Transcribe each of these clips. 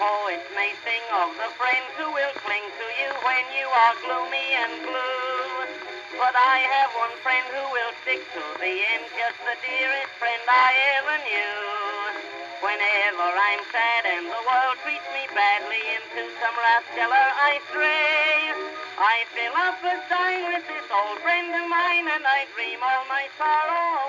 poets may sing of the friends who will cling to you when you are gloomy and blue. But I have one friend who will stick to the end, just the dearest friend I ever knew. Whenever I'm sad and the world treats me badly, into some rathskeller I stray. I fill up a sign with this old friend of mine, and I dream all my sorrow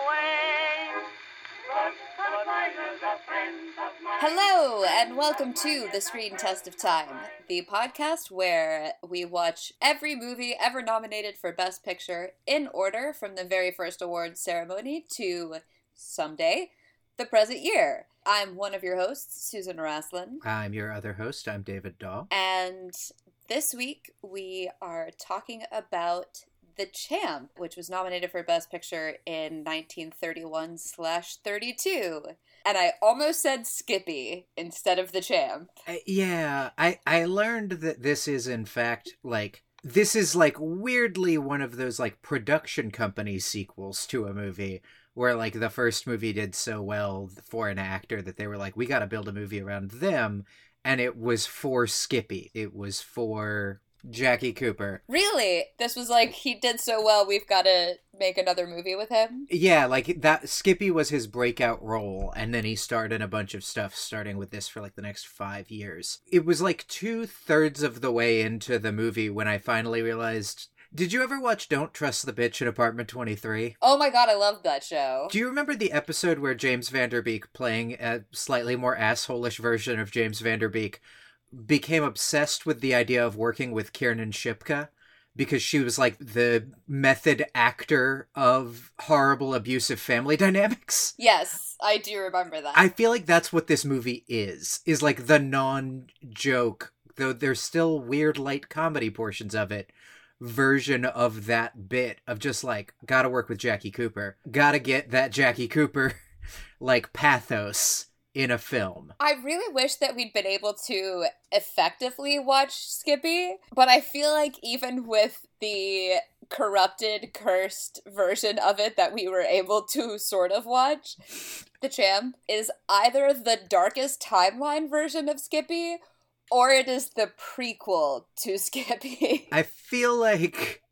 Hello, and welcome to The Screen Test of Time, the podcast where we watch every movie ever nominated for Best Picture in order from the very first awards ceremony to someday the present year. I'm one of your hosts, Susan Raslin, I'm your other host. I'm David Daw. and this week we are talking about The Champ, which was nominated for Best Picture in 1931 slash 32. And I almost said Skippy instead of The Champ. Yeah, I I learned that this is in fact like this is like weirdly one of those like production company sequels to a movie where like the first movie did so well for an actor that they were like we got to build a movie around them and it was for Skippy. It was for Jackie Cooper. Really? This was like, he did so well, we've got to make another movie with him? Yeah, like that Skippy was his breakout role and then he starred in a bunch of stuff starting with this for like the next 5 years. It was like two thirds of the way into the movie when I finally realized did you ever watch Don't Trust the Bitch in Apartment 23? Oh my god, I love that show. Do you remember the episode where James Van Der Beek, playing a slightly more assholish version of James Van Der Beek, became obsessed with the idea of working with Kiernan Shipka? Because she was like the method actor of horrible abusive family dynamics. Yes, I do remember that. I feel like that's what this movie is. Is like the non-joke, though there's still weird light comedy portions of it, version of that bit of just like gotta work with Jackie Cooper. Gotta get that Jackie Cooper like pathos in a film. I really wish that we'd been able to effectively watch Skippy, but I feel like even with the corrupted, cursed version of it that we were able to sort of watch, The Champ is either the darkest timeline version of Skippy or it is the prequel to Skippy. I feel like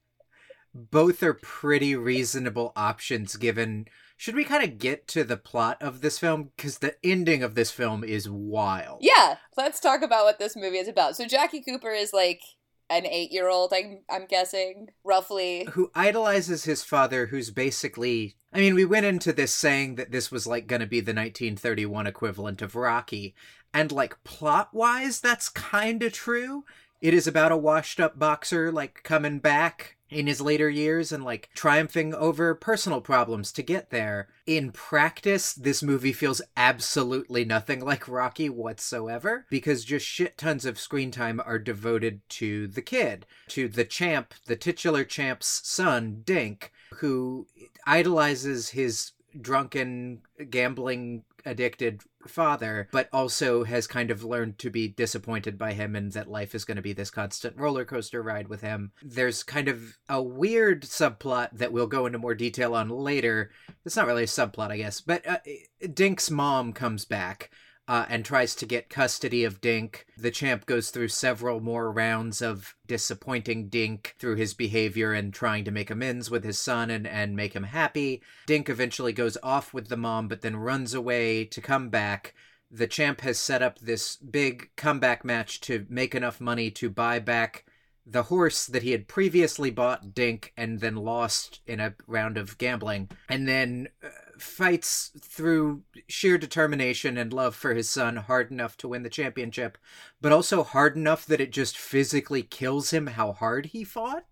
both are pretty reasonable options given should we kind of get to the plot of this film? Because the ending of this film is wild. Yeah, let's talk about what this movie is about. So Jackie Cooper is like an eight-year-old, I'm, I'm guessing, roughly. who idolizes his father who's basically i mean we went into this saying that this was like going to be the 1931 equivalent of rocky. And like plot wise that's kind of true. It is about a washed up boxer like coming back in his later years and like triumphing over personal problems to get there. In practice this movie feels absolutely nothing like rocky whatsoever because just shit tons of screen time are devoted to the kid to the champ the titular champ's son dink who idolizes his drunken gambling addicted father but also has kind of learned to be disappointed by him and that life is going to be this constant roller coaster ride with him. There's kind of a weird subplot that we'll go into more detail on later. It's not really a subplot i guess but uh, dink's mom comes back uh, and tries to get custody of Dink. The champ goes through several more rounds of disappointing Dink through his behavior and trying to make amends with his son and, and make him happy. Dink eventually goes off with the mom, but then runs away to come back. The champ has set up this big comeback match to make enough money to buy back the horse that he had previously bought Dink and then lost in a round of gambling, and then uh, fights through sheer determination and love for his son hard enough to win the championship, but also hard enough that it just physically kills him how hard he fought.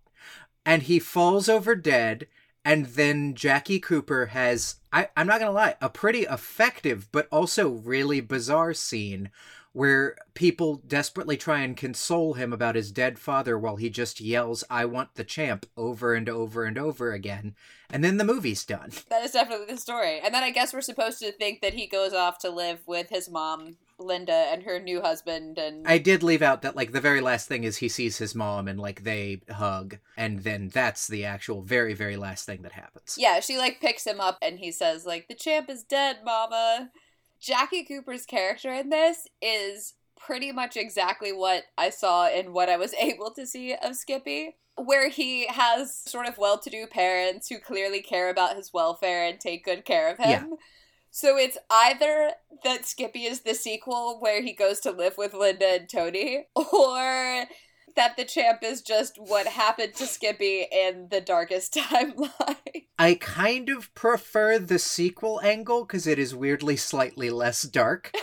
And he falls over dead, and then Jackie Cooper has, I, I'm not gonna lie, a pretty effective but also really bizarre scene where people desperately try and console him about his dead father while he just yells, I want the champ over and over and over again. And then the movie's done. That is definitely the story. And then I guess we're supposed to think that he goes off to live with his mom, Linda, and her new husband. And I did leave out that, like, the very last thing is he sees his mom and, like, they hug. And then that's the actual very, very last thing that happens. yeah, she like picks him up and he says like, "The champ is dead, mama." Jackie Cooper's character in this is pretty much exactly what I saw in what I was able to see of Skippy. Where he has sort of well to do parents who clearly care about his welfare and take good care of him. Yeah. So it's either that Skippy is the sequel where he goes to live with Linda and Tony, or that the champ is just what happened to Skippy in the darkest timeline. I kind of prefer the sequel angle because it is weirdly slightly less dark.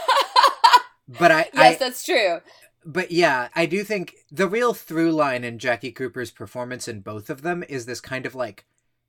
But I, yes, I that's true. but yeah, I do think the real through line in Jackie Cooper's performance in both of them is this kind of like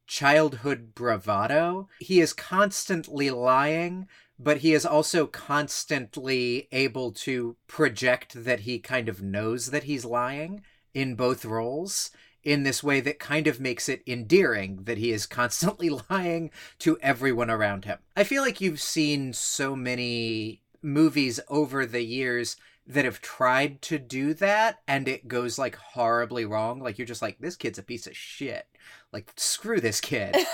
childhood bravado. He is constantly lying, but he is also constantly able to project that he kind of knows that he's lying in both roles in this way that kind of makes it endearing that he is constantly lying to everyone around him. I feel like you've seen so many movies over the years that have tried to do that and it goes like horribly wrong like you're just like this kid's a piece of shit like screw this kid.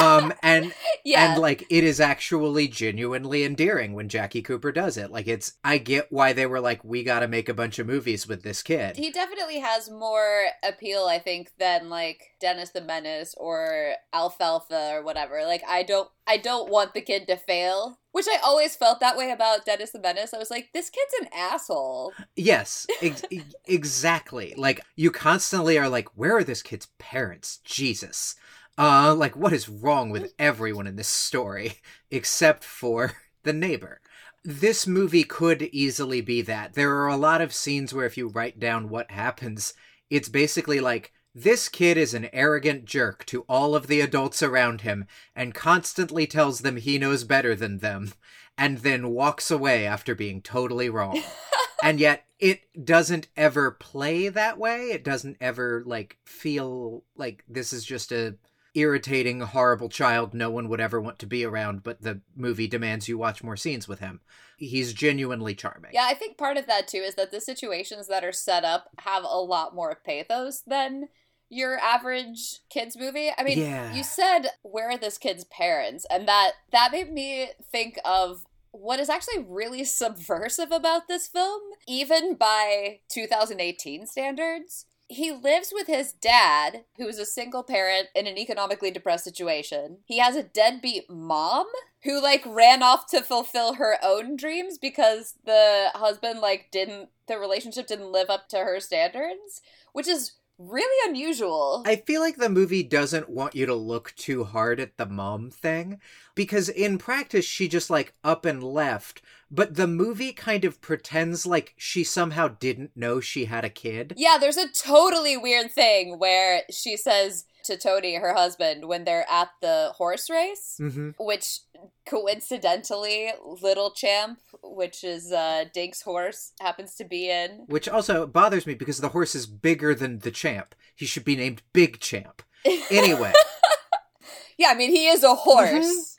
Um and Yeah. and like it is actually genuinely endearing when Jackie Cooper does it. Like it's I get why they were like we got to make a bunch of movies with this kid. He definitely has more appeal, I think, than like Dennis the Menace or Alfalfa or whatever. Like I don't I don't want the kid to fail. Which I always felt that way about Dennis the Menace. I was like, this kid's an asshole. Yes, ex- exactly. Like you constantly are like, where are this kid's parents? Jesus. Uh, like what is wrong with everyone in this story except for the neighbor? This movie could easily be that. There are a lot of scenes where if you write down what happens, it's basically like this kid is an arrogant jerk to all of the adults around him and constantly tells them he knows better than them and then walks away after being totally wrong. And yet it doesn't ever play that way. It doesn't ever like feel like this is just a irritating horrible child no one would ever want to be around but the movie demands you watch more scenes with him. He's genuinely charming. Yeah, I think part of that too is that the situations that are set up have a lot more pathos than your average kids movie. I mean, Yeah. you said where are this kid's parents and that that made me think of what is actually really subversive about this film even by 2018 standards. He lives with his dad, who is a single parent in an economically depressed situation. He has a deadbeat mom who like ran off to fulfill her own dreams because the husband like didn't the relationship didn't live up to her standards, which is really unusual. I feel like the movie doesn't want you to look too hard at the mom thing because in practice she just like up and left, but the movie kind of pretends like she somehow didn't know she had a kid. Yeah, there's a totally weird thing where she says to Tony, her husband, when they're at the horse race, hmm which coincidentally, Little Champ, which is uh, Dink's horse, happens to be in. Which also bothers me because the horse is bigger than the champ. He should be named Big Champ. Anyway, Yeah, I mean, he is a horse.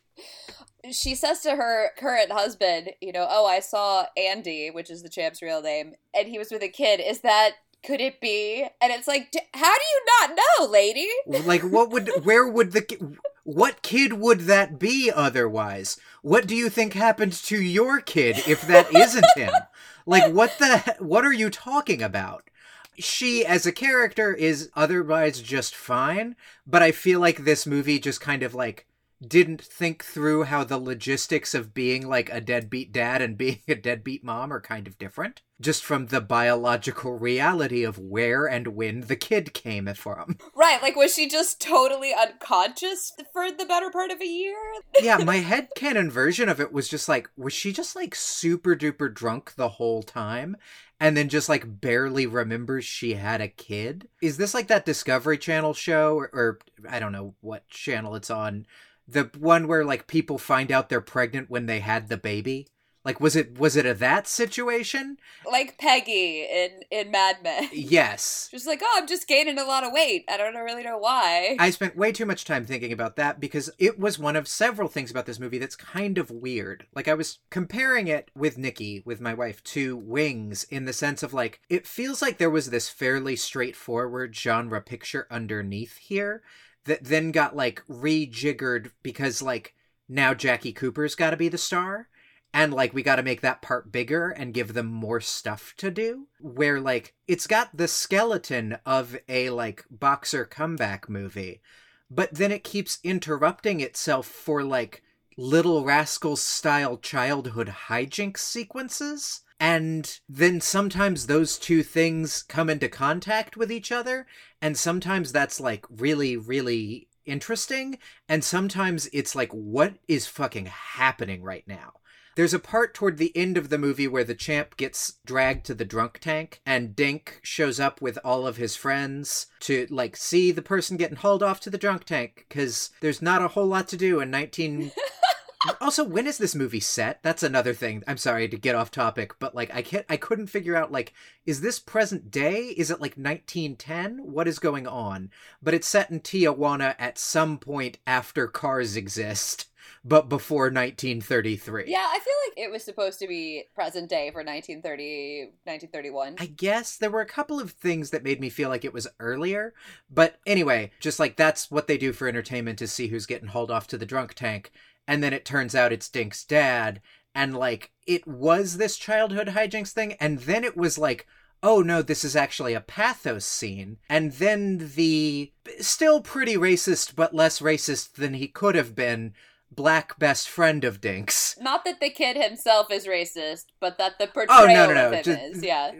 She says to her current husband, you know, oh, I saw Andy, which is the champ's real name, and he was with a kid. Is that, could it be? And it's like, how do you not know, lady? like what would where would the what kid would that be otherwise? What do you think happened to your kid if that isn't him? Like what the what are you talking about? She as a character is otherwise just fine, but I feel like this movie just kind of like didn't think through how the logistics of being like a deadbeat dad and being a deadbeat mom are kind of different. Just from the biological reality of where and when the kid came from. Right, like, was she just totally unconscious for the better part of a year? yeah, my head headcanon version of it was just like, was she just like super duper drunk the whole time? And then just like barely remembers she had a kid? Is this like that Discovery Channel show? Or, or I don't know what channel it's on. The one where like people find out they're pregnant when they had the baby? Like was it was it a that situation? Like Peggy in, in Mad Men. Yes. Just like, oh, I'm just gaining a lot of weight. I don't really know why. I spent way too much time thinking about that because it was one of several things about this movie that's kind of weird. Like I was comparing it with Nikki, with my wife, to Wings in the sense of like it feels like there was this fairly straightforward genre picture underneath here that then got like rejiggered because like now Jackie Cooper's got to be the star. and like we got to make that part bigger and give them more stuff to do where like it's got the skeleton of a like boxer comeback movie but then it keeps interrupting itself for like little rascals style childhood hijinks sequences and then sometimes those two things come into contact with each other and sometimes that's like really really interesting and sometimes it's like what is fucking happening right now? There's a part toward the end of the movie where the champ gets dragged to the drunk tank and Dink shows up with all of his friends to like see the person getting hauled off to the drunk tank cuz there's not a whole lot to do in 19 also when is this movie set? That's another thing. I'm sorry to get off topic but like i can't i couldn't figure out like is this present day? Is it like 1910 what is going on? But it's set in tijuana at some point after cars exist but before 1933 Yeah, I feel like it was supposed to be present day for 1930, 1931. I guess there were a couple of things that made me feel like it was earlier, but anyway, just like that's what they do for entertainment to see who's getting hauled off to the drunk tank, and then it turns out it's Dink's dad, and like it was this childhood hijinks thing, and then it was like, oh no, this is actually a pathos scene, and then the still pretty racist but less racist than he could have been black best friend of Dink's. Not that the kid himself is racist, but that the portrayal Oh, no, no, no, of him just- is. Yeah.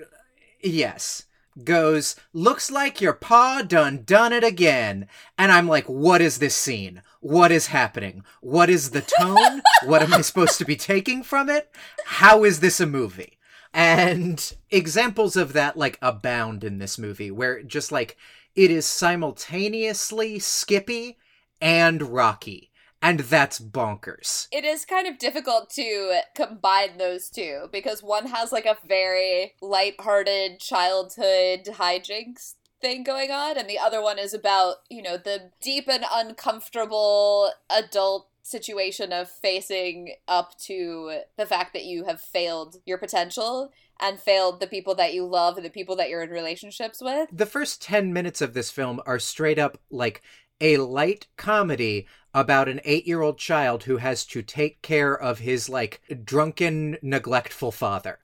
Yes. Goes, looks like your pa done done it again. And I'm like, what is this scene? What is happening? What is the tone? what am I supposed to be taking from it? How is this a movie? And examples of that like abound in this movie where just like it is simultaneously skippy and rocky. And that's bonkers. It is kind of difficult to combine those two because one has like a very light-hearted childhood hijinks thing going on and the other one is about, you know, the deep and uncomfortable adult situation of facing up to the fact that you have failed your potential and failed the people that you love and the people that you're in relationships with. the first 10 minutes of this film are straight up like a light comedy about an eight year old child who has to take care of his like drunken, neglectful father.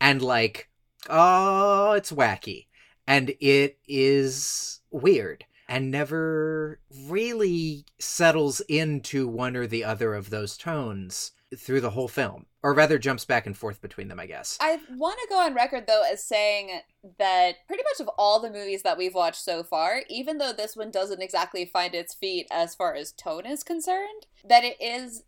And like, oh, it's wacky. And it is weird and never really settles into one or the other of those tones through the whole film. Or rather, jumps back and forth between them, I guess. I want to go on record though as saying that pretty much of all the movies that we've watched so far, even though this one doesn't exactly find its feet as far as tone is concerned, that it is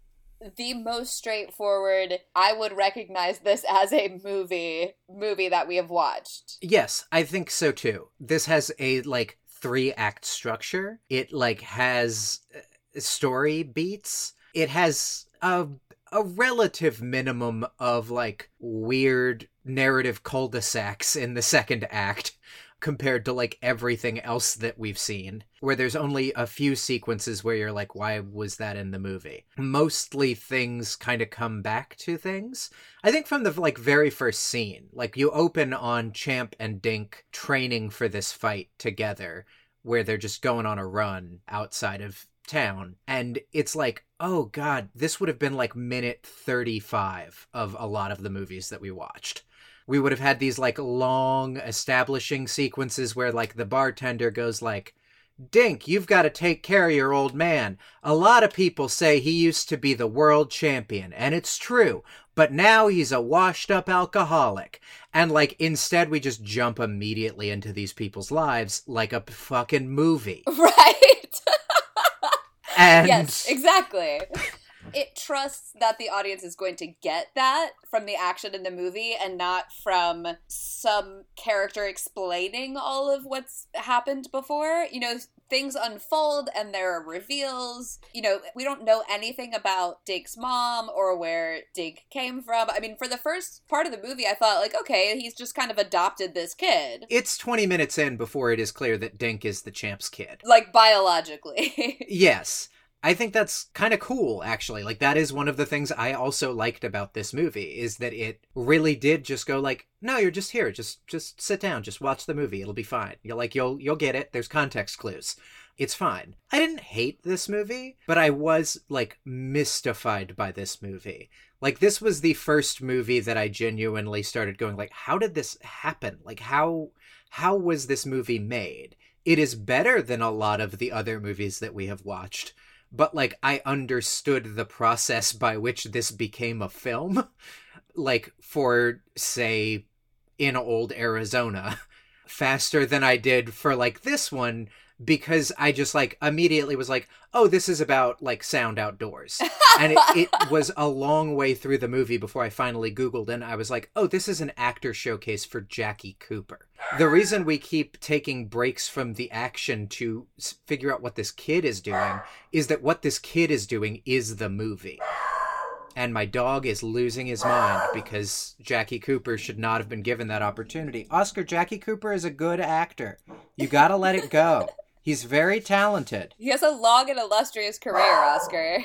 the most straightforward I would recognize this as a movie movie that we have watched. Yes, I think so too. This has a like three act structure. It like has uh, story beats. It has a a relative minimum of like weird narrative cul-de-sacs in the second act compared to like everything else that we've seen where there's only a few sequences where you're like why was that in the movie? Mostly things kind of come back to things. I think from the like very first scene like you open on champ and dink training for this fight together where they're just going on a run outside of town and it's like oh god this would have been like minute 35 of a lot of the movies that we watched. We would have had these like long establishing sequences where like the bartender goes like dink you've got to take care of your old man. A lot of people say he used to be the world champion and it's true but now he's a washed up alcoholic. And like instead we just jump immediately into these people's lives like a fucking movie. Right? And yes, exactly. It trusts that the audience is going to get that from the action in the movie and not from some character explaining all of what's happened before. You know, things unfold and there are reveals. You know, we don't know anything about Dink's mom or where Dink came from. I mean, for the first part of the movie, I thought, like, okay, he's just kind of adopted this kid. it's 20 minutes in before it is clear that dink is the champ's kid Like, biologically. Yes. I think that's kind of cool, actually. Like, that is one of the things I also liked about this movie, is that it really did just go like, no, you're just here. Just, just sit down. Just watch the movie. It'll be fine. You'll like, you'll, you'll get it. There's context clues. It's fine. I didn't hate this movie, but I was like mystified by this movie. Like this was the first movie that I genuinely started going like how did this happen? Like how how was this movie made? It is better than a lot of the other movies that we have watched, but like I understood the process by which this became a film. like for say in old Arizona faster than I did for like this one because I just like immediately was like, oh, this is about like sound outdoors. and it, it, was a long way through the movie before I finally Googled and I was like, oh, this is an actor showcase for Jackie Cooper. The reason we keep taking breaks from the action to figure out what this kid is doing is that what this kid is doing is the movie. And my dog is losing his mind because Jackie Cooper should not have been given that opportunity. Oscar, Jackie Cooper is a good actor. You gotta let it go. He's very talented. He has a long and illustrious career, Oscar.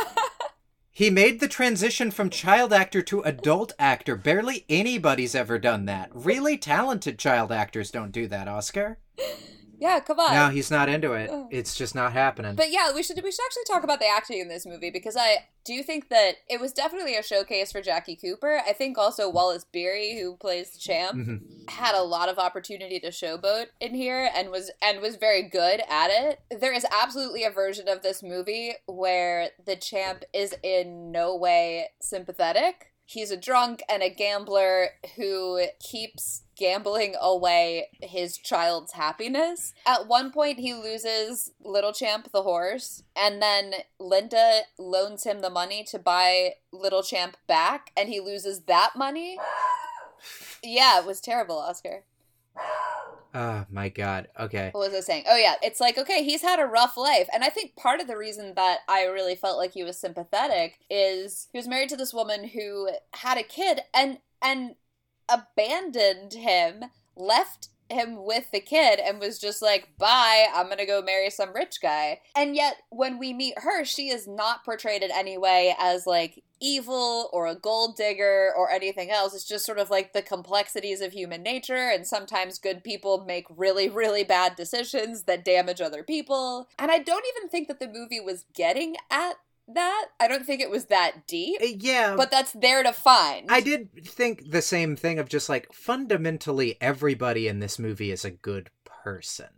he made the transition from child actor to adult actor. Barely anybody's ever done that. Really talented child actors don't do that, Oscar. Yeah, come on. No, he's not into it. It's just not happening. But yeah, we should we should actually talk about the acting in this movie because I do think that it was definitely a showcase for Jackie Cooper. I think also Wallace Beery, who plays the champ, mm-hmm. had a lot of opportunity to showboat in here and was and was very good at it. There is absolutely a version of this movie where the champ is in no way sympathetic he's a drunk and a gambler who keeps gambling away his child's happiness. At one point, he loses Little Champ the horse, and then Linda loans him the money to buy Little Champ back, and he loses that money. Yeah, it was terrible, Oscar. Oh my god. Okay. What was I saying? Oh yeah, it's like okay, he's had a rough life, and I think part of the reason that I really felt like he was sympathetic is he was married to this woman who had a kid and and abandoned him, left him with the kid and was just like, bye, I'm gonna go marry some rich guy. And yet, when we meet her, she is not portrayed in any way as like evil or a gold digger or anything else. It's just sort of like the complexities of human nature, and sometimes good people make really, really bad decisions that damage other people. And I don't even think that the movie was getting at that. I don't think it was that deep. Uh, yeah. But that's there to find. I did think the same thing of just like fundamentally everybody in this movie is a good person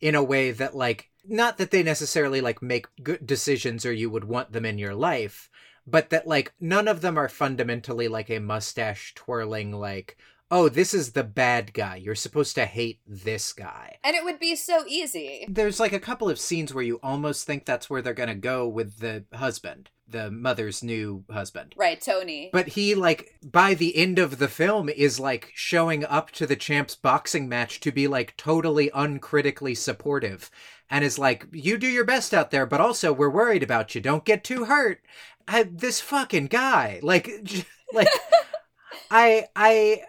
in a way that like not that they necessarily like make good decisions or you would want them in your life, but that like none of them are fundamentally like a mustache twirling like oh, this is the bad guy. You're supposed to hate this guy. And it would be so easy. There's like a couple of scenes where you almost think that's where they're going to go with the husband, the mother's new husband. Right, Tony. But he, like, by the end of the film, is like showing up to the champ's boxing match to be like totally uncritically supportive. And is like, you do your best out there, but also we're worried about you. Don't get too hurt. I, this fucking guy, like, like, I, I,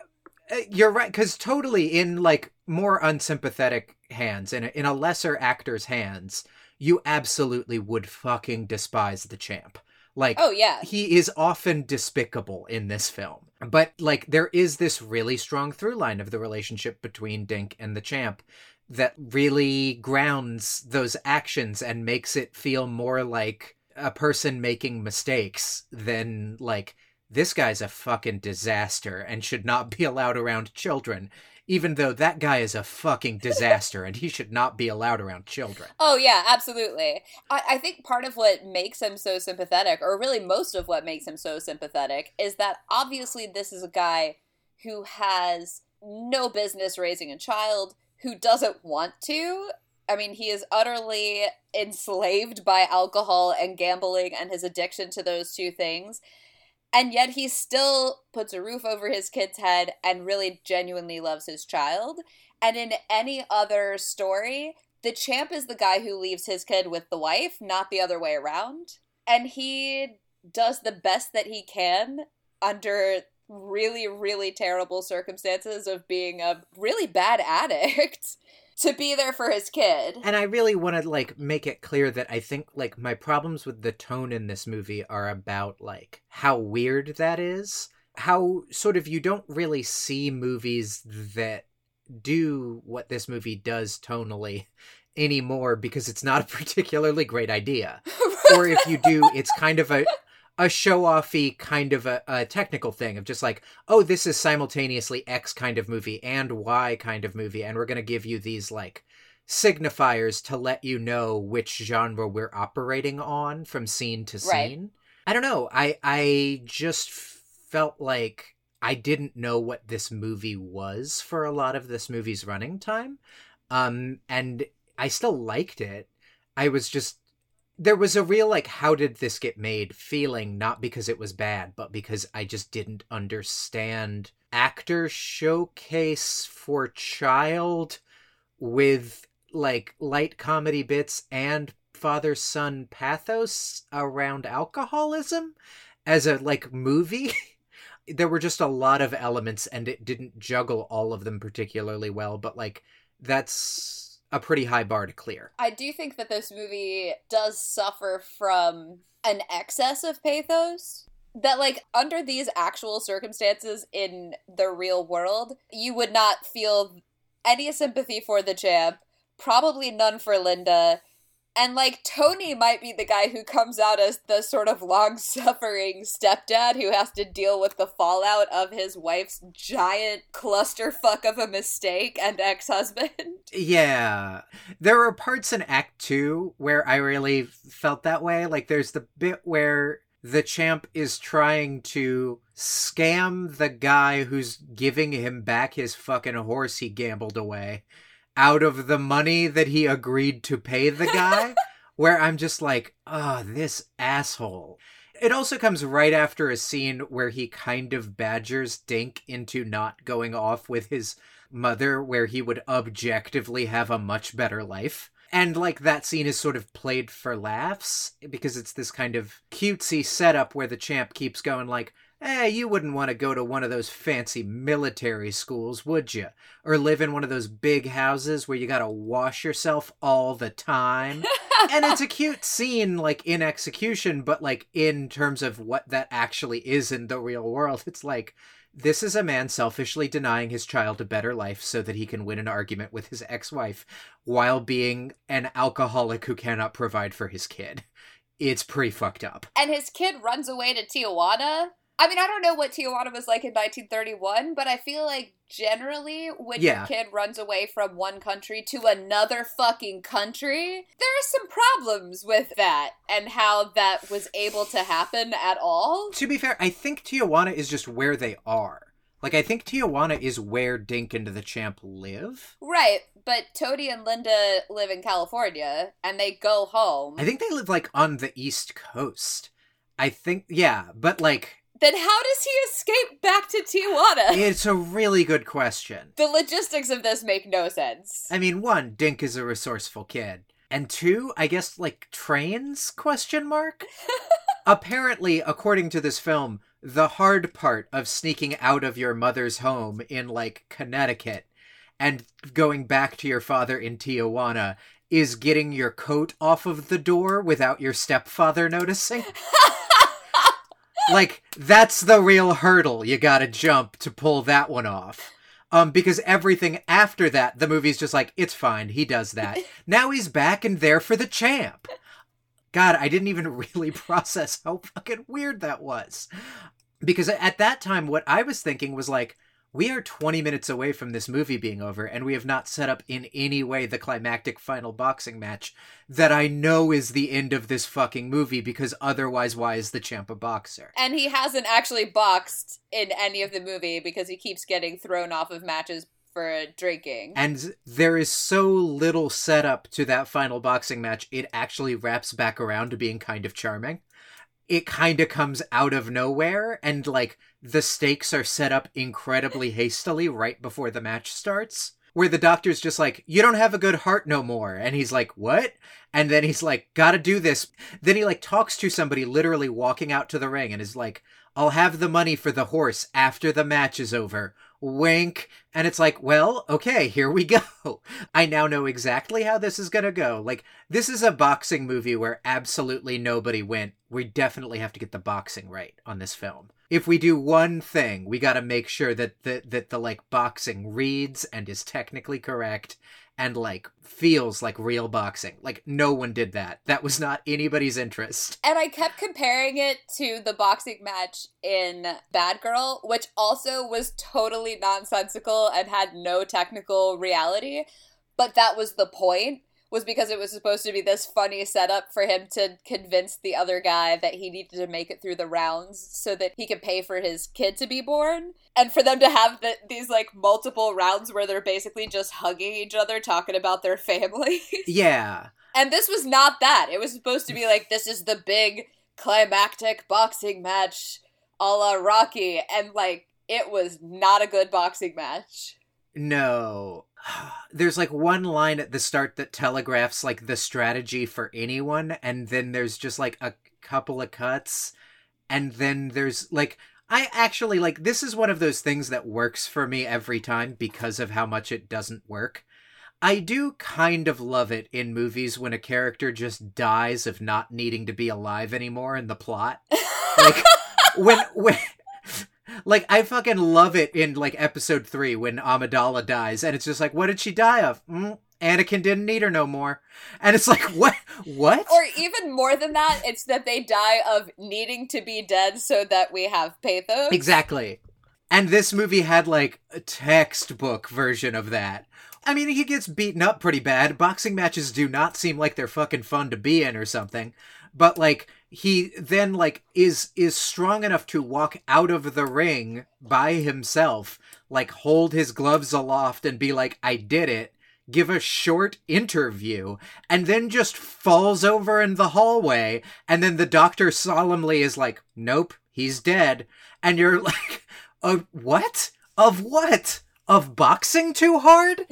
Uh, you're right, because totally in like more unsympathetic hands, in a, in a lesser actor's hands, you absolutely would fucking despise the champ. Like, oh yeah, he is often despicable in this film, but like there is this really strong through line of the relationship between Dink and the champ that really grounds those actions and makes it feel more like a person making mistakes than like this guy's a fucking disaster and should not be allowed around children even though that guy is a fucking disaster and he should not be allowed around children. Oh, yeah, absolutely. I, I, think part of what makes him so sympathetic, or really most of what makes him so sympathetic, is that obviously this is a guy who has no business raising a child, who doesn't want to. I mean, he is utterly enslaved by alcohol and gambling and his addiction to those two things and yet he still puts a roof over his kid's head and really genuinely loves his child. And in any other story, the champ is the guy who leaves his kid with the wife, not the other way around. And he does the best that he can under really, really terrible circumstances of being a really bad addict to be there for his kid. And I really want to like make it clear that I think like my problems with the tone in this movie are about like how weird that is. How sort of you don't really see movies that do what this movie does tonally anymore because it's not a particularly great idea. or if you do, it's kind of a a show offy kind of a, a technical thing of just like, oh, this is simultaneously X kind of movie and Y kind of movie, and we're going to give you these like signifiers to let you know which genre we're operating on from scene to Right. scene. I don't know. I I just felt like I didn't know what this movie was for a lot of this movie's running time. Um and I still liked it. I was just there was a real like how did this get made feeling not because it was bad but because I just didn't understand. Actor showcase for child with like light comedy bits and father son pathos around alcoholism as a like movie. There were just a lot of elements and it didn't juggle all of them particularly well but like that's a pretty high bar to clear I do think that this movie does suffer from an excess of pathos. That, like, under these actual circumstances in the real world, you would not feel any sympathy for the champ, probably none for Linda. And, like, Tony might be the guy who comes out as the sort of long suffering stepdad who has to deal with the fallout of his wife's giant clusterfuck of a mistake and ex husband. Yeah. There were parts in Act 2 where I really felt that way. Like there's the bit where the champ is trying to scam the guy who's giving him back his fucking horse he gambled away out of the money that he agreed to pay the guy. where I'm just like, oh, this asshole. It also comes right after a scene where he kind of badgers Dink into not going off with his mother, where he would objectively have a much better life. And like that scene is sort of played for laughs because it's this kind of cutesy setup where the champ keeps going like, Eh, you wouldn't want to go to one of those fancy military schools, would you? Or live in one of those big houses where you gotta wash yourself all the time? and it's a cute scene, like in execution, but like in terms of what that actually is in the real world, it's like this is a man selfishly denying his child a better life so that he can win an argument with his ex wife while being an alcoholic who cannot provide for his kid. It's pretty fucked up. and his kid runs away to Tijuana. I mean, I don't know what Tijuana was like in 1931, but I feel like generally when Yeah. your kid runs away from one country to another fucking country, there are some problems with that and how that was able to happen at all. To be fair, I think Tijuana is just where they are. Like, I think Tijuana is where Dink and the Champ live. Right, but Tony and Linda live in California and they go home. I think they live, like, on the East Coast. I think, yeah, but, like, then how does he escape back to Tijuana? it's a really good question. the logistics of this make no sense. I mean, one, Dink is a resourceful kid. And two, I guess, like, trains? Question mark? Apparently, according to this film, the hard part of sneaking out of your mother's home in, like, Connecticut and going back to your father in Tijuana is getting your coat off of the door without your stepfather noticing. like, that's the real hurdle you gotta jump to pull that one off. Um, because everything after that, the movie's just like, it's fine, he does that. now he's back and there for the champ. God, I didn't even really process how fucking weird that was. Because at that time, what I was thinking was like, we are 20 minutes away from this movie being over, and we have not set up in any way the climactic final boxing match that I know is the end of this fucking movie, because otherwise, why is the champ a boxer? And he hasn't actually boxed in any of the movie because he keeps getting thrown off of matches for drinking. And there is so little setup to that final boxing match, it actually wraps back around to being kind of charming. It kind of comes out of nowhere, and like the stakes are set up incredibly hastily right before the match starts. Where the doctor's just like, You don't have a good heart no more. And he's like, What? And then he's like, Gotta do this. Then he like talks to somebody literally walking out to the ring and is like, I'll have the money for the horse after the match is over. Wink. And it's like, well, okay, here we go. I now know exactly how this is gonna go. Like, this is a boxing movie where absolutely nobody went. We definitely have to get the boxing right on this film. if we do one thing, we got to make sure that the that the like boxing reads and is technically correct and like feels like real boxing. Like no one did that. That was not anybody's interest. And I kept comparing it to the boxing match in Bad Girl, which also was totally nonsensical and had no technical reality. But that was the point was because it was supposed to be this funny setup for him to convince the other guy that he needed to make it through the rounds so that he could pay for his kid to be born and for them to have the, these like multiple rounds where they're basically just hugging each other talking about their family. Yeah. And this was not that. It was supposed to be like this is the big climactic boxing match a la rocky. And like it was not a good boxing match. No there's like one line at the start that telegraphs like the strategy for anyone and then there's just like a couple of cuts and then there's like I actually like this is one of those things that works for me every time because of how much it doesn't work. I do kind of love it in movies when a character just dies of not needing to be alive anymore in the plot. Like when when like I fucking love it in like episode three when Amidala dies, and it's just like, what did she die of? Mm, Anakin didn't need her no more, and it's like, what, what? Or even more than that, it's that they die of needing to be dead so that we have pathos. Exactly. And this movie had like a textbook version of that. I mean, he gets beaten up pretty bad. Boxing matches do not seem like they're fucking fun to be in or something. But like he then like is is strong enough to walk out of the ring by himself like hold his gloves aloft and be like i did it give a short interview and then just falls over in the hallway and then the doctor solemnly is like nope he's dead and you're like uh, what? Of what? Of boxing too hard?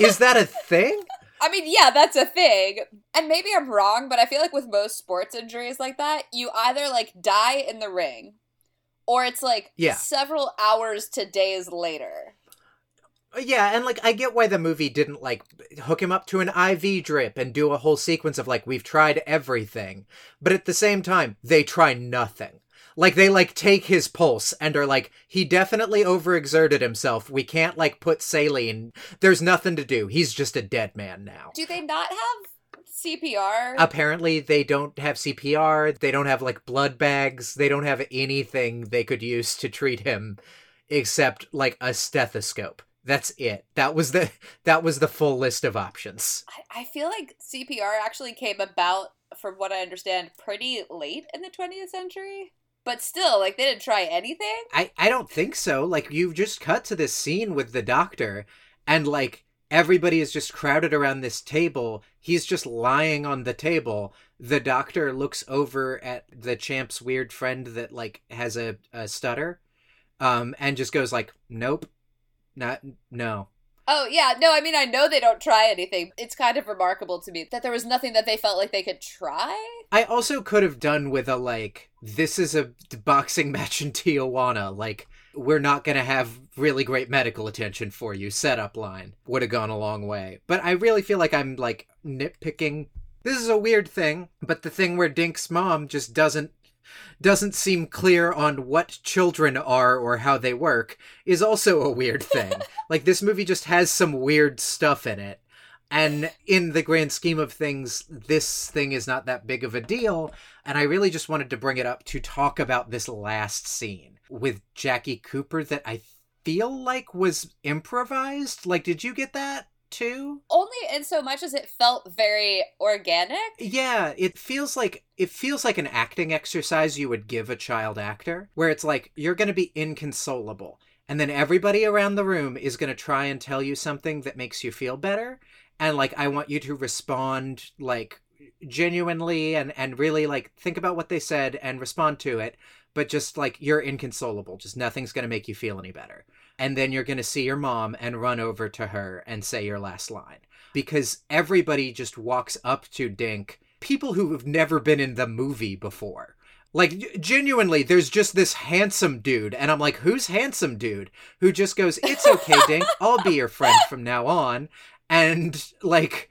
Is that a thing I mean, yeah, that's a thing. And maybe I'm wrong, but I feel like with most sports injuries like that, you either like die in the ring or it's like yeah. several hours to days later. Uh, yeah, and like I get why the movie didn't like hook him up to an IV drip and do a whole sequence of like we've tried everything. But at the same time, they try nothing. Like they like take his pulse and are like, he definitely overexerted himself. We can't like put saline. There's nothing to do. He's just a dead man now. Do they not have CPR? Apparently they don't have CPR. They don't have like blood bags. They don't have anything they could use to treat him except like a stethoscope. That's it. That was the that was the full list of options. I, I feel like CPR actually came about, from what I understand, pretty late in the 20th century. But still, like they didn't try anything. I I don't think so. Like you've just cut to this scene with the doctor, and like everybody is just crowded around this table. He's just lying on the table. The doctor looks over at the champ's weird friend that like has a, a stutter, um, and just goes like, "Nope, not no." Oh, yeah. No, I mean, I know they don't try anything. It's kind of remarkable to me that there was nothing that they felt like they could try. I also could have done with a, like, this is a boxing match in Tijuana. Like, we're not going to have really great medical attention for you setup line. Would have gone a long way. But I really feel like I'm, like, nitpicking. This is a weird thing, but the thing where Dink's mom just doesn't doesn't seem clear on what children are or how they work is also a weird thing. like this movie just has some weird stuff in it. And in the grand scheme of things, this thing is not that big of a deal. And I really just wanted to bring it up to talk about this last scene with Jackie Cooper that I feel like was improvised. Like, did you get that? Too. Only in so much as it felt very organic. Yeah, it feels like it feels like an acting exercise you would give a child actor, where it's like you're going to be inconsolable, and then everybody around the room is going to try and tell you something that makes you feel better, and like I want you to respond like genuinely and and really like think about what they said and respond to it but just like you're inconsolable just nothing's going to make you feel any better and then you're going to see your mom and run over to her and say your last line. Because everybody just walks up to Dink people who have never been in the movie before. Like genuinely there's just this handsome dude and i'm like who's handsome dude? Who just goes it's okay dink. I'll be your friend from now on. And like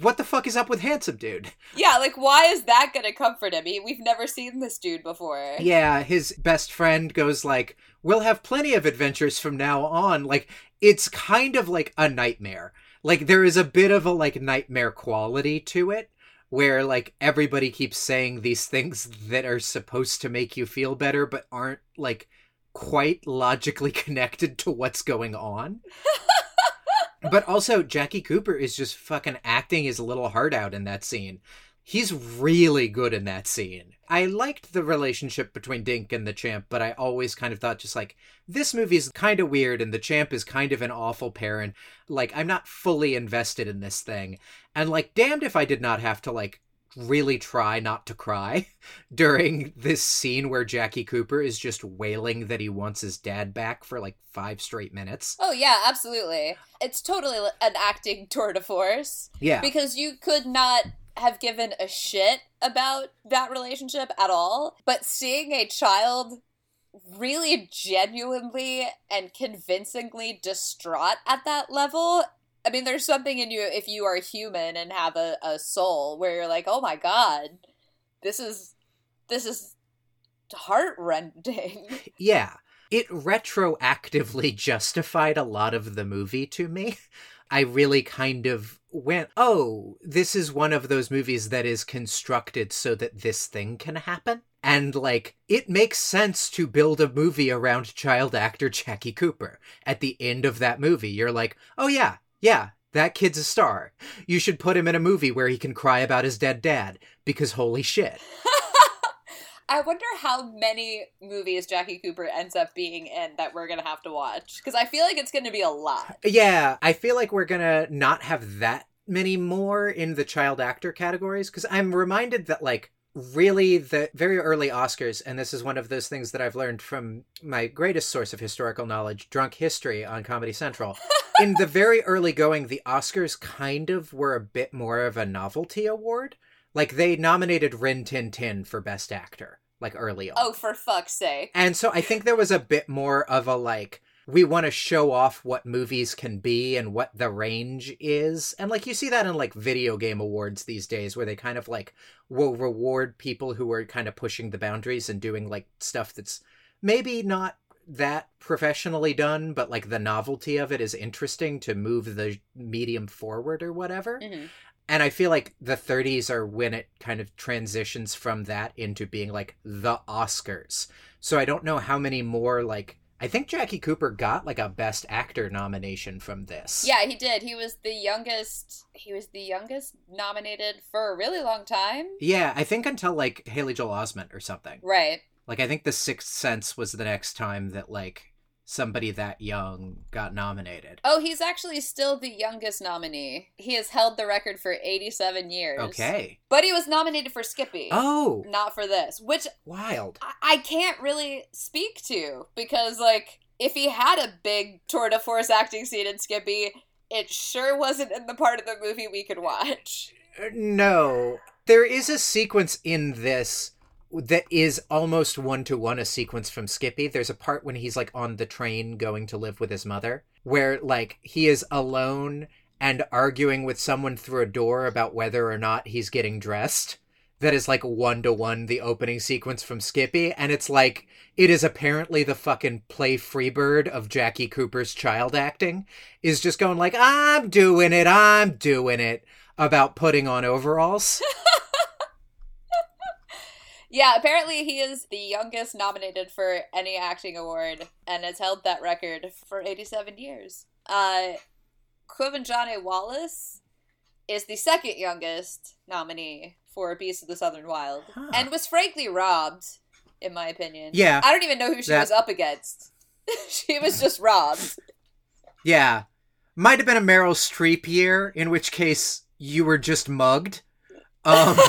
What the fuck is up with handsome dude? Yeah, like why is that gonna comfort him? He, we've never seen this dude before. Yeah, his best friend goes like, "We'll have plenty of adventures from now on." Like it's kind of like a nightmare. Like there is a bit of a like nightmare quality to it where like everybody keeps saying these things that are supposed to make you feel better but aren't like quite logically connected to what's going on. but also Jackie Cooper is just fucking acting his little heart out in that scene. He's really good in that scene. I liked the relationship between Dink and the champ, but I always kind of thought just like this movie's kind of weird and the champ is kind of an awful parent. Like I'm not fully invested in this thing. And like damned if I did not have to like really try not to cry during this scene where Jackie Cooper is just wailing that he wants his dad back for like 5 straight minutes. Oh yeah, absolutely. It's totally an acting tour de force Yeah. because you could not have given a shit about that relationship at all. But seeing a child really genuinely and convincingly distraught at that level. I mean, there's something in you if you are human and have a, a soul where you're like, oh my god, this is this is heartrending. Yeah. It retroactively justified a lot of the movie to me. I really kind of went, oh, this is one of those movies that is constructed so that this thing can happen. And, like, it makes sense to build a movie around child actor Jackie Cooper. At the end of that movie, you're like, oh, yeah, yeah, that kid's a star. You should put him in a movie where he can cry about his dead dad, because holy shit. I wonder how many movies Jackie Cooper ends up being in that we're gonna have to watch because I feel like it's gonna be a lot. Yeah, I feel like we're gonna not have that many more in the child actor categories because I'm reminded that like really the very early Oscars, and this is one of those things that I've learned from my greatest source of historical knowledge, drunk history on Comedy Central. in the very early going, the Oscars kind of were a bit more of a novelty award. Like they nominated Rin Tin Tin for Best Actor, like early on. Oh, for fuck's sake! And so I think there was a bit more of a like we want to show off what movies can be and what the range is. And like you see that in like video game awards these days where they kind of like will reward people who are kind of pushing the boundaries and doing like stuff that's maybe not that professionally done, but like the novelty of it is interesting to move the medium forward or whatever. Mhm. And I feel like the 30s are when it kind of transitions from that into being like the Oscars. So I don't know how many more like I think Jackie Cooper got like a best actor nomination from this. Yeah, he did. He was the youngest. He was the youngest nominated for a really long time. Yeah, I think until like Haley Joel Osment or something. Right. Like I think The Sixth Sense was the next time that like somebody that young got nominated. Oh, he's actually still the youngest nominee. He has held the record for 87 years. Okay. But he was nominated for Skippy. Oh, Not for this, which wild. I- I can't really speak to because, like, if he had a big tour de force acting scene in Skippy, it sure wasn't in the part of the movie we could watch. No. There is a sequence in this that is almost one to one a sequence from Skippy. There's a part when he's like on the train going to live with his mother where like he is alone and arguing with someone through a door about whether or not he's getting dressed. That is like one to one the opening sequence from Skippy, and it's like it is apparently the fucking play Freebird of Jackie Cooper's child acting is just going like I'm doing it, I'm doing it about putting on overalls. Yeah, apparently he is the youngest nominated for any acting award and has held that record for 87 years. Uh, Quvenzhané Wallis is the second youngest nominee for Beast of the Southern Wild Huh. and was frankly robbed, in my opinion. Yeah. I don't even know who she That- was up against. she was just robbed. Yeah. Might have been a Meryl Streep year, in which case you were just mugged. Um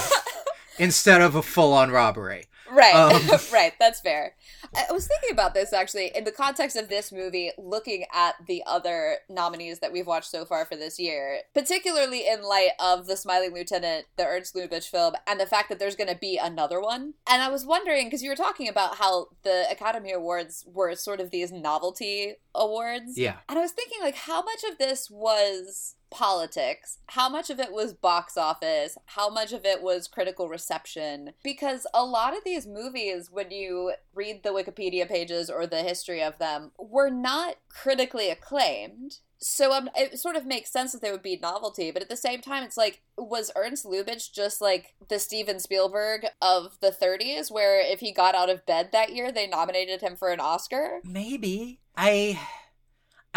instead of a full on robbery. Right, Um. right. That's fair. I was thinking about this actually in the context of this movie, looking at the other nominees that we've watched so far for this year, particularly in light of the Smiling Lieutenant, the Ernst Lubitsch film, and the fact that there's going to be another one. And I was wondering because you were talking about how the Academy Awards were sort of these novelty awards. Yeah. And I was thinking, like, how much of this was politics, how much of it was box office, how much of it was critical reception. Because a lot of these movies, when you read the Wikipedia pages or the history of them, were not critically acclaimed. So um, it sort of makes sense that they would be novelty, but at the same time, it's like, was Ernst Lubitsch just like the Steven Spielberg of the 30s, where if he got out of bed that year, they nominated him for an Oscar? Maybe. I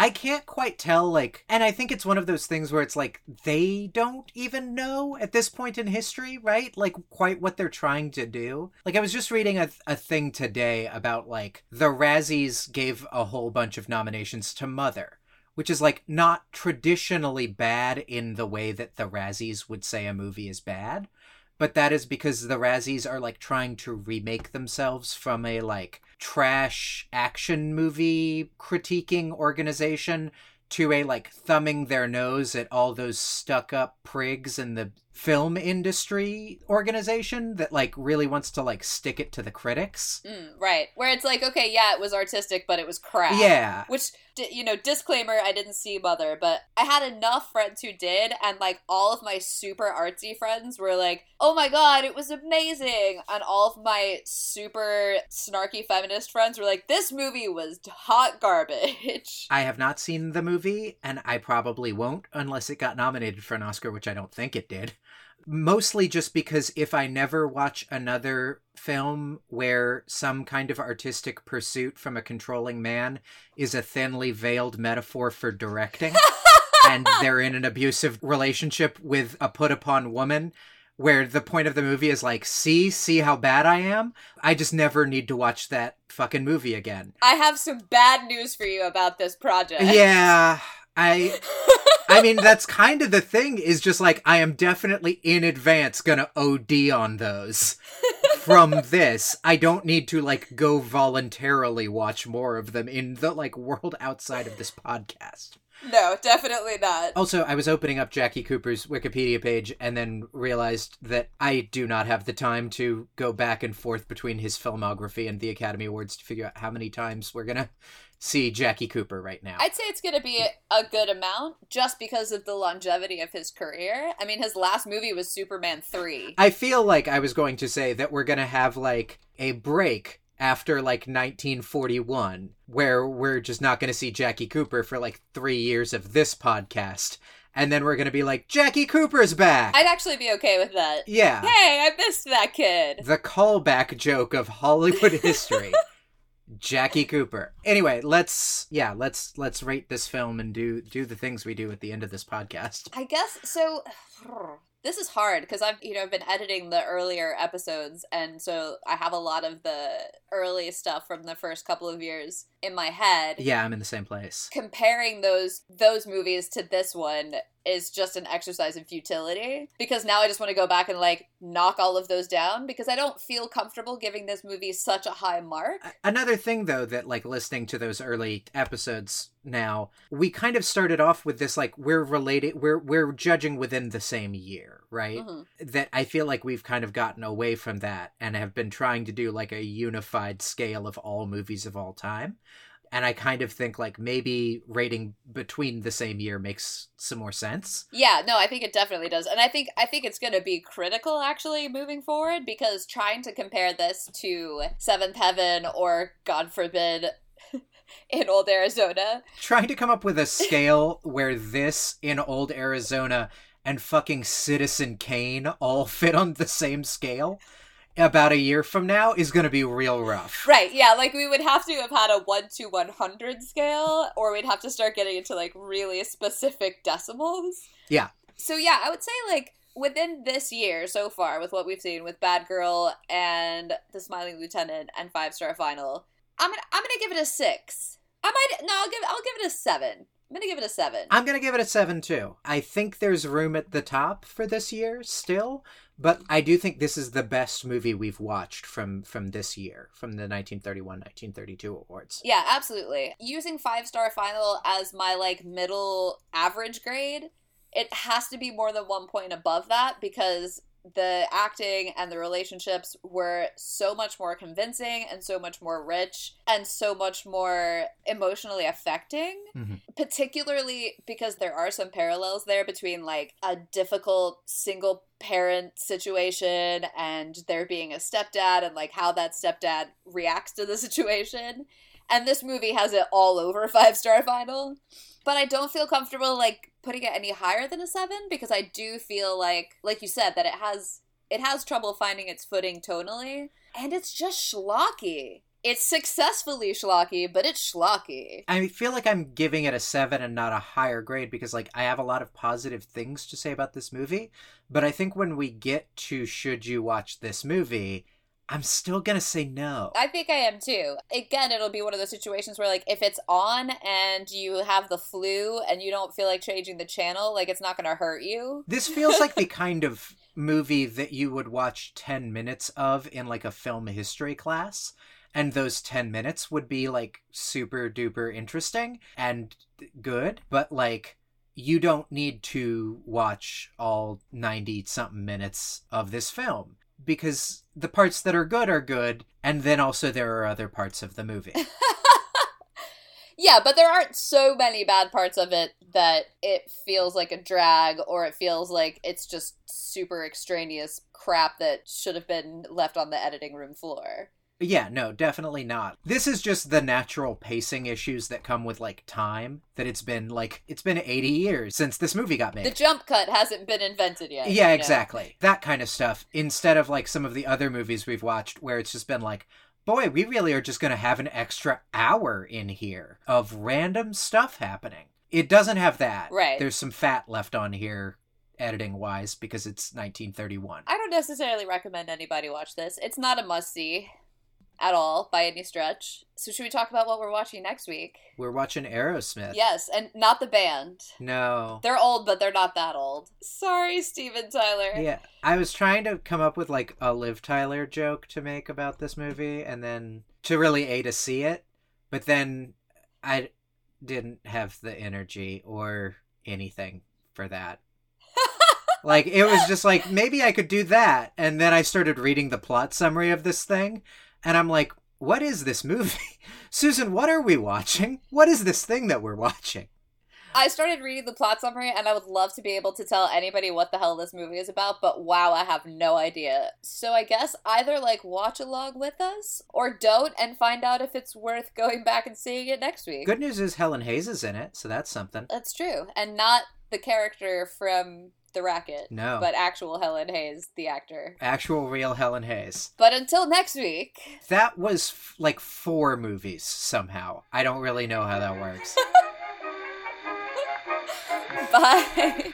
I can't quite tell like and I think it's one of those things where it's like they don't even know at this point in history, right? Like quite what they're trying to do. Like I was just reading a a thing today about like the Razzies gave a whole bunch of nominations to Mother which is like not traditionally bad in the way that the Razzies would say a movie is bad, but that is because the Razzies are like trying to remake themselves from a like trash action movie critiquing organization to a like thumbing their nose at all those stuck up prigs in the film industry organization that like really wants to like stick it to the critics. Mm, right. Where it's like, okay, yeah, it was artistic, but it was crap. Yeah. Which, you know, disclaimer, I didn't see Mother, but I had enough friends who did, and like all of my super artsy friends were like, oh my god, it was amazing. And all of my super snarky feminist friends were like, this movie was hot garbage. I have not seen the movie, and I probably won't unless it got nominated for an Oscar, which I don't think it did mostly just because if I never watch another film where some kind of artistic pursuit from a controlling man is a thinly veiled metaphor for directing, and they're in an abusive relationship with a put upon woman, where the point of the movie is like, see, see how bad I am? I just never need to watch that fucking movie again. I have some bad news for you about this project. Yeah. I I mean that's kind of the thing is just like I am definitely in advance going to OD on those from this. I don't need to like go voluntarily watch more of them in the like world outside of this podcast. No, definitely not. Also, I was opening up Jackie Cooper's Wikipedia page and then realized that I do not have the time to go back and forth between his filmography and the Academy Awards to figure out how many times we're going to see Jackie Cooper right now. I'd say it's going to be a good amount just because of the longevity of his career. I mean, his last movie was Superman 3. I feel like I was going to say that we're going to have like a break after like 1941 where we're just not going to see Jackie Cooper for like 3 years of this podcast. And then we're gonna be like, Jackie Cooper's back. I'd actually be okay with that. Yeah. Hey, I missed that kid. The callback joke of Hollywood history. Jackie Cooper. Anyway, let's yeah, let's let's rate this film and do do the things we do at the end of this podcast. I guess so this is hard because I've you know been editing the earlier episodes and so I have a lot of the early stuff from the first couple of years in my head. Yeah, I'm in the same place. Comparing those those movies to this one is just an exercise in futility because now I just want to go back and like knock all of those down because I don't feel comfortable giving this movie such a high mark. Another thing though that like listening to those early episodes now, we kind of started off with this like we're related we're we're judging within the same year, right? Mm-hmm. That I feel like we've kind of gotten away from that and have been trying to do like a unified scale of all movies of all time and I kind of think like maybe rating between the same year makes some more sense. Yeah, no, I think it definitely does. And I think I think it's going to be critical actually moving forward because trying to compare this to Seventh Heaven or god forbid in old Arizona, trying to come up with a scale where this in old Arizona and fucking Citizen Kane all fit on the same scale about a year from now is going to be real rough. Right. Yeah. Like we would have to have had a 1 to 100 scale, or we'd have to start getting into like really specific decimals. Yeah. So, yeah, I would say like within this year so far, with what we've seen with Bad Girl and The Smiling Lieutenant and Five Star Final, I'm gonna I'm gonna give it a six. I might no, I'll give I'll give it a seven. I'm gonna give it a seven. I'm gonna give it a seven too. I think there's room at the top for this year still, but I do think this is the best movie we've watched from from this year, from the 1931-1932 awards. Yeah, absolutely. Using five star final as my like middle average grade, it has to be more than one point above that because the acting and the relationships were so much more convincing and so much more rich and so much more emotionally affecting Mhm. particularly because there are some parallels there between like a difficult single parent situation and there being a stepdad and like how that stepdad reacts to the situation and this movie has it all over five star final but i don't feel comfortable like putting it any higher than a seven because i do feel like like you said that it has it has trouble finding its footing tonally. And it's just schlocky. It's successfully schlocky but it's schlocky. I feel like I'm giving it a seven and not a higher grade because, like, I have a lot of positive things to say about this movie. But I think when we get to should you watch this movie, I'm still gonna say no. I think I am too. Again, it'll be one of those situations where, like, if it's on and you have the flu and you don't feel like changing the channel, like, it's not to hurt you. This feels like the kind of movie that you would watch 10 minutes of in like a film history class. And those 10 minutes would be like super duper interesting and good, but like you don't need to watch all 90 something minutes of this film because the parts that are good are good, and then also there are other parts of the movie. Yeah, but there aren't so many bad parts of it that it feels like a drag or it feels like it's just super extraneous crap that should have been left on the editing room floor. Yeah, no, definitely not. This is just the natural pacing issues that come with like time. That it's been like it's been 80 years since this movie got made. The jump cut hasn't been invented yet. yeah, you know? exactly. That kind of stuff instead of like some of the other movies we've watched where it's just been like, boy, we really are just going to have an extra hour in here of random stuff happening. It doesn't have that. Right. There's some fat left on here editing wise because it's 1931. I don't necessarily recommend anybody watch this. It's not a must see at all by any stretch. So should we talk about what we're watching next week? We're watching Arrowsmith. Yes, and not the band. No. They're old, but they're not that old. Sorry, Steven Tyler. Yeah, I was trying to come up with like a Liv Tyler joke to make about this movie, and then to really A to see it, but then I didn't have the energy or anything for that. like it was just like maybe I could do that, and then I started reading the plot summary of this thing, and I'm like, what is this movie? Susan, what are we watching? What is this thing that we're watching? I started reading the plot summary and I would love to be able to tell anybody what the hell this movie is about, but wow, I have no idea. So I guess either like watch along with us or don't and find out if it's worth going back and seeing it next week. Good news is Helen Hayes is in it, so that's something. That's true. And not the character from The Racket, No. but actual Helen Hayes, the actor. Actual real Helen Hayes. But until next week, That was f- like four movies somehow. I don't really know how that works. bye.